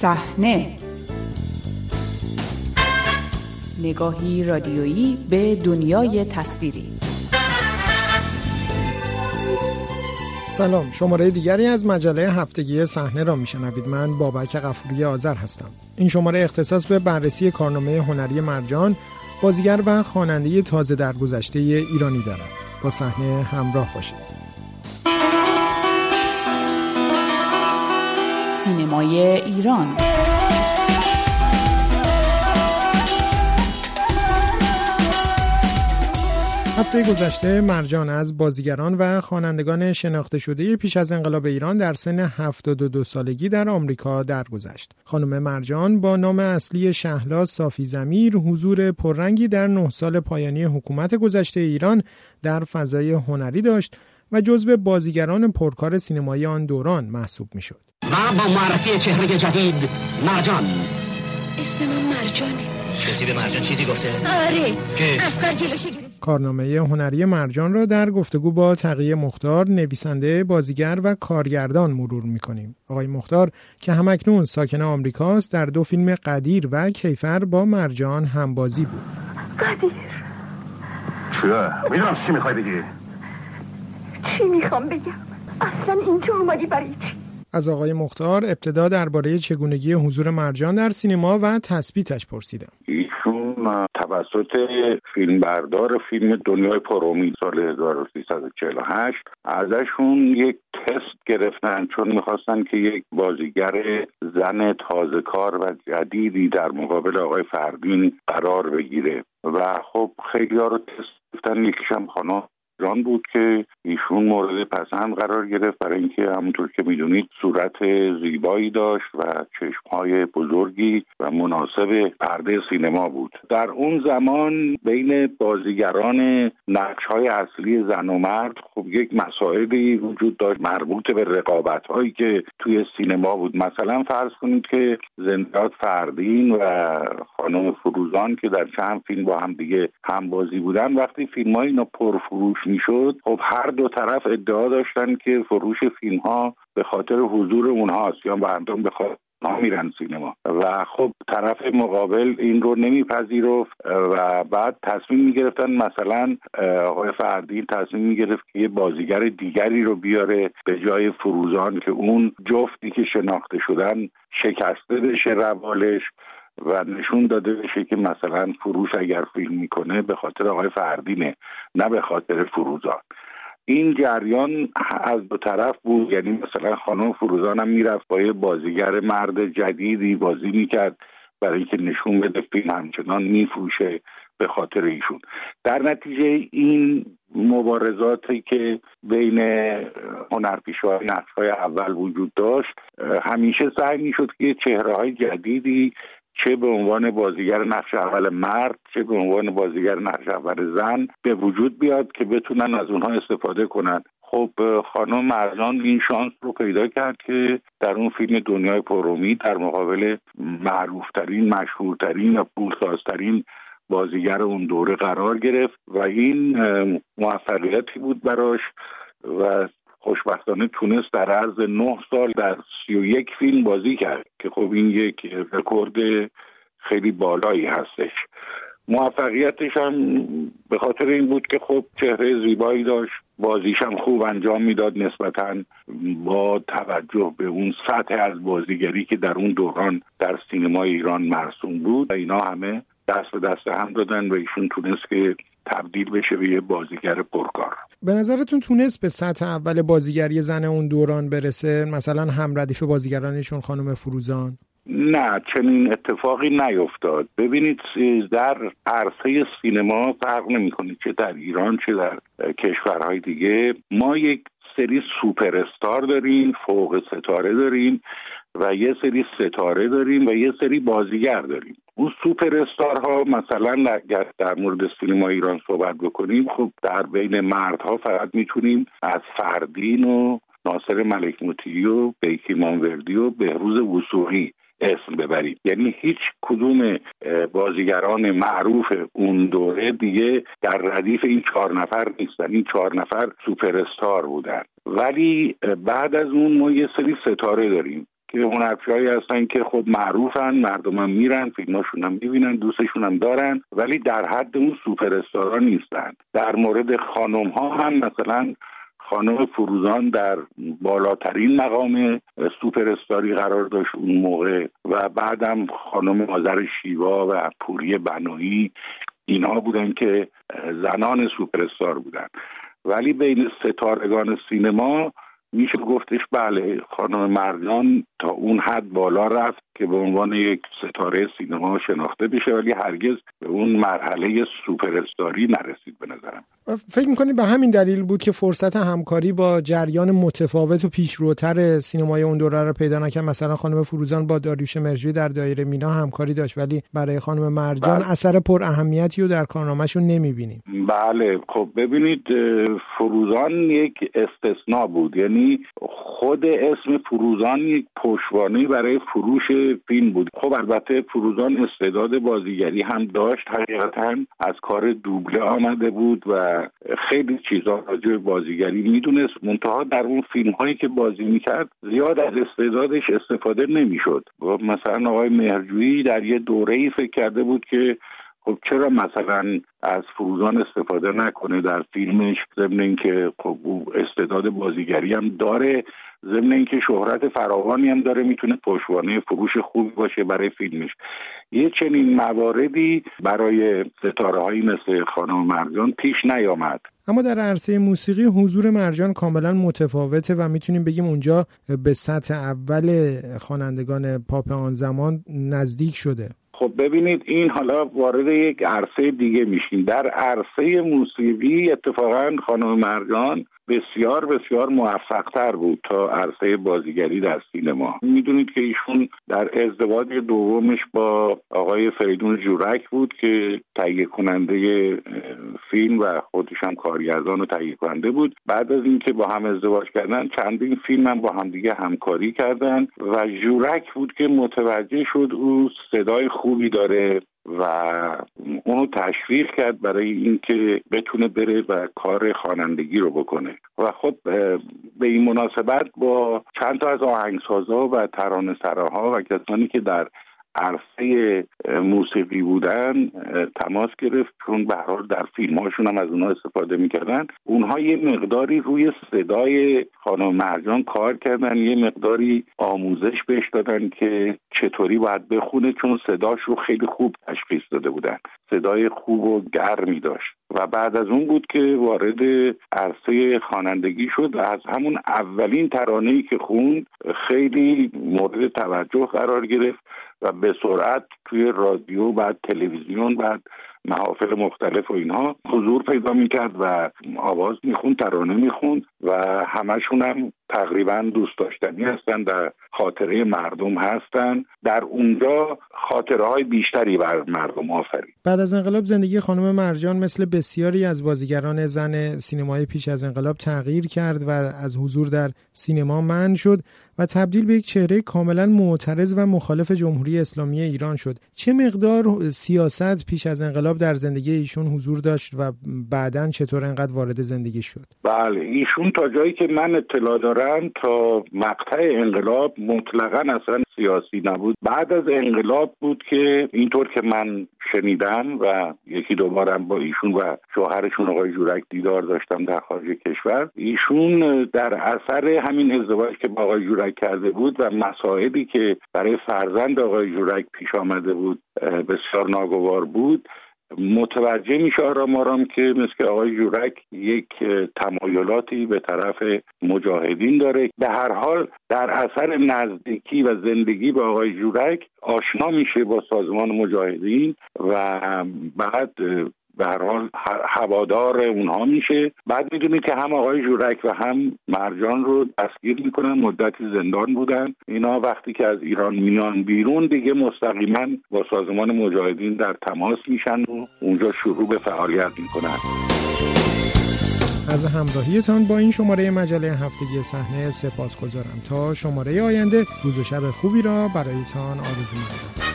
صحنه. نگاهی رادیویی به دنیای تصویری. سلام شماره دیگری از مجله هفتگی صحنه را میشنوید. من بابک قفوری آذر هستم. این شماره اختصاص به بررسی کارنامه هنری مرجان بازیگر و خواننده تازه درگذشته ایرانی دارد. با صحنه همراه باشید. سینمای ایران هفته گذشته مرجان از بازیگران و خوانندگان شناخته شده پیش از انقلاب ایران در سن 72 سالگی در آمریکا درگذشت. خانم مرجان با نام اصلی شهلا صافی زمیر حضور پررنگی در نه سال پایانی حکومت گذشته ایران در فضای هنری داشت و جزو بازیگران پرکار سینمایی آن دوران محسوب می‌شد. و با معرفی چهره جدید مرجان اسم من مرجانه. کسی به مرجان چیزی گفته؟ آره. که؟ افکار جلوشه گرفت کارنامه هنری مرجان را در گفتگو با تقیه مختار نویسنده بازیگر و کارگردان مرور می‌کنیم. آقای مختار که همکنون ساکن آمریکاست در دو فیلم قدیر و کیفر با مرجان همبازی بود. قدیر. چیه؟ می‌دونم چی می‌خوای بگی. چی می‌خوام بگم؟ اصلا اینجا اومدی برای چی؟ از آقای مختار ابتدا درباره چگونگی حضور مرجان در سینما و تثبیتش پرسیدم. ایشون توسط فیلمبردار فیلم دنیای پرومید سال 1348 ازشون یک تست گرفتن چون می‌خواستن که یک بازیگر زن تازه کار و جدیدی در مقابل آقای فردین قرار بگیره. و خب خیلی ها رو تست گرفتن یکیشم خانم ایران بود که ایشون مورد پسند قرار گرفت برای اینکه همونطور که می‌دونید صورت زیبایی داشت و چشمهای بزرگی و مناسب پرده سینما بود. در اون زمان بین بازیگران نقش های اصلی زن و مرد خب یک مسائلی وجود داشت مربوط به رقابت هایی که توی سینما بود. مثلا فرض کنید که زنداد فردین و خانم فروزان که در چند فیلم با هم دیگه هم بازی بودن وقتی فیلم های اینا پرفروش می‌شد خب هر دو طرف ادعا داشتن که فروش فیلم ها به خاطر حضور اونهاست یا مردم به خاطر میرن سینما. و خب طرف مقابل این رو نمیپذیرفت و بعد تصمیم می‌گرفتن مثلا آقای فردین تصمیم می‌گرفت که یه بازیگر دیگری رو بیاره به جای فروزان که اون جفتی که شناخته شدن شکسته بشه روالش. و نشون داده بشه که مثلا فروش اگر فیلم می‌کنه به خاطر آقای فردینه نه به خاطر فروزان. این جریان از دو طرف بود یعنی مثلا خانم فروزان هم می‌رفت با یه بازیگر مرد جدیدی بازی می‌کرد برای اینکه نشون بده فیلم همچنان میفروشه به خاطر ایشون. در نتیجه این مبارزاتی که بین هنرپیشه های نقش های اول وجود داشت همیشه سعی می‌شد که چهره های جدیدی چه به عنوان بازیگر نقش اول مرد چه به عنوان بازیگر نقش اول زن به وجود بیاد که بتونن از اونها استفاده کنن. خب خانم مرجان این شانس رو پیدا کرد که در اون فیلم دنیای پرومی در مقابل معروفترین مشهورترین و پولسازترین بازیگر اون دوره قرار گرفت و این موفقیتی بود براش و خوشبختانه تونست در عرض نه سال در سی و یک فیلم بازی کرد که خب این یک رکورد خیلی بالایی هستش. موفقیتش هم به خاطر این بود که خب چهره زیبایی داشت بازیش هم خوب انجام می‌داد نسبتا با توجه به اون سطح از بازیگری که در اون دوران در سینما ایران مرسوم بود. و اینا همه دست به دست هم دادن و ایشون تونست که تبدیل بشه به یه بازیگر پرکار. به نظرتون تونست به سطح اول بازیگری زن اون دوران برسه؟ مثلا هم ردیف بازیگرانشون خانم فروزان؟ نه چنین اتفاقی نیفتاد. ببینید در عرصه سینما فرق نمی‌کنه چه در ایران چه در کشورهای دیگه. ما یک سری سوپر استار داریم فوق ستاره داریم. و یه سری ستاره داریم و یه سری بازیگر داریم. اون سوپر ها مثلا اگر در مورد سینما ایران صحبت بکنیم خب در بین مردها فقط می‌تونیم از فردین و ناصر ملک مطیعی و بیکی مانوردی و بهروز وسوقی اسم ببریم. یعنی هیچ کدوم بازیگران معروف اون دوره دیگه در ردیف این چهار نفر نیستن. این چهار نفر سوپر استار بودن. ولی بعد از اون ما یه سری ستاره داریم. که هنرپیشهایی هستن که خب معروفن مردم هم میرن فیلماشون هم می‌بینن دوستشون هم دارن ولی در حد اون سوپر نیستن. در مورد خانم ها هم مثلا خانم فروزان در بالاترین مقام سوپر قرار داشت اون موقع و بعدم خانم آذر شیوا و پوری بنایی اینها بودن که زنان سوپر بودن. ولی بین ستارگان سینما میشه گفتش بله خانم مرجان تا اون حد بالا رفت که به عنوان یک ستاره سینما شناخته بشه ولی هرگز به اون مرحله سوپر نرسید به نظرم. فکر می‌کنید به همین دلیل بود که فرصت همکاری با جریان متفاوت و پیشروتر سینمای اون دوره رو پیدا نکرد؟ مثلا خانم فروزان با داریوش مهرجویی در دایره مینا همکاری داشت ولی برای خانم مرجان بله. اثر پر اهمیتی رو در کارنامهشون نمی‌بینیم بله خب ببینید فروزان یک استثنا بود یعنی خود اسم فروزان یک پشوانه برای فروش فیلم بود. خب البته فروزان استعداد بازیگری هم داشت حقیقتا از کار دوبله آمده بود و خیلی چیزا راجع بازیگری می‌دونست. منتها در اون فیلم هایی که بازی می‌کرد زیاد از استعدادش استفاده نمی‌شد. مثلا آقای مهرجویی در یه دوره ای فکر کرده بود که خب چرا مثلا از فروزان استفاده نکنه در فیلمش ضمن اینکه خب او استعداد بازیگری هم داره ضمن اینکه شهرت فراوانی هم داره می‌تونه پشوانه فروش خوبی باشه برای فیلمش. یه چنین مواردی برای ستاره هایی مثل خانم مرجان پیش نیامد. اما در عرصه موسیقی حضور مرجان کاملا متفاوته و می‌تونیم بگیم اونجا به سطح اول خوانندگان پاپ آن زمان نزدیک شده. خب ببینید این حالا وارد یک عرصه دیگه میشیم. در عرصه موسیقی اتفاقا خانم مرجان بسیار بسیار موفقتر بود تا عرصه بازیگری در سینما. می‌دونید که ایشون در ازدواج دومش با آقای فریدون جورک بود که تهیه کننده فیلم و خودش هم کارگردان و تهیه کننده بود. بعد از اینکه با هم ازدواج کردن چندین فیلم هم با همدیگه همکاری کردن و جورک بود که متوجه شد او صدای خوبی داره. و اونو تشویق کرد برای اینکه بتونه بره و کار خوانندگی رو بکنه. و خب به این مناسبت با چند تا از آهنگسازها و ترانه سراها و کسانی که در عرصه موسیقی بودن تماس گرفت. چون به در فیلم هاشون هم از اونها استفاده می‌کردن. اونها یه مقداری روی صدای خانم مرجان کار کردن. یه مقداری آموزش بهش دادن که چطوری باید بخونه چون صداش رو خیلی خوب تشخیص داده بودن. صدای خوب و گرمی داشت. و بعد از اون بود که وارد عرصه خوانندگی شد. و از همون اولین ترانه‌ای که خوند خیلی مورد توجه قرار گرفت. و به سرعت توی رادیو بعد تلویزیون بعد محافل مختلف و اینها حضور پیدا می‌کرد و آواز می‌خوند ترانه می‌خوند و همشون هم تقریبا دوست داشتنی هستن در خاطره مردم هستن. در اونجا خاطره های بیشتری بر مردم آفرید. بعد از انقلاب زندگی خانم مرجان مثل بسیاری از بازیگران زن سینمای پیش از انقلاب تغییر کرد و از حضور در سینما من شد و تبدیل به یک چهره کاملا معترض و مخالف جمهوری اسلامی ایران شد. چه مقدار سیاست پیش از انقلاب در زندگی ایشون حضور داشت و بعدا چطور انقدر وارد زندگی شد؟ بله ایشون تا جایی که من اطلاع دارم تا مقطع انقلاب مطلقا اصلا سیاسی نبود. بعد از انقلاب بود که اینطور که من شنیدم و یکی دوبارم با ایشون و شوهرشون آقای جورک دیدار داشتم در خارج کشور ایشون در اثر همین ازدواج که با آقای جورک کرده بود و مسائلی که برای فرزند آقای جورک پیش آمده بود بسیار ناگوار بود متوجه میشه آرام آرام که مثل آقای جورک یک تمایلاتی به طرف مجاهدین داره. به هر حال در اثر نزدیکی و زندگی با آقای جورک آشنا میشه با سازمان مجاهدین و بعد به هر حال هوادار اونها میشه. بعد می‌دونید که هم آقای جورک و هم مرجان رو دستگیر می‌کنن مدتی زندان بودن. اینا وقتی که از ایران میان بیرون دیگه مستقیما با سازمان مجاهدین در تماس میشن و اونجا شروع به فعالیت می‌کنن. از همراهیتان با این شماره مجله هفتگی صحنه سپاس گذارم تا شماره آینده روز و شب خوبی را برایتان آرزو می‌کنم.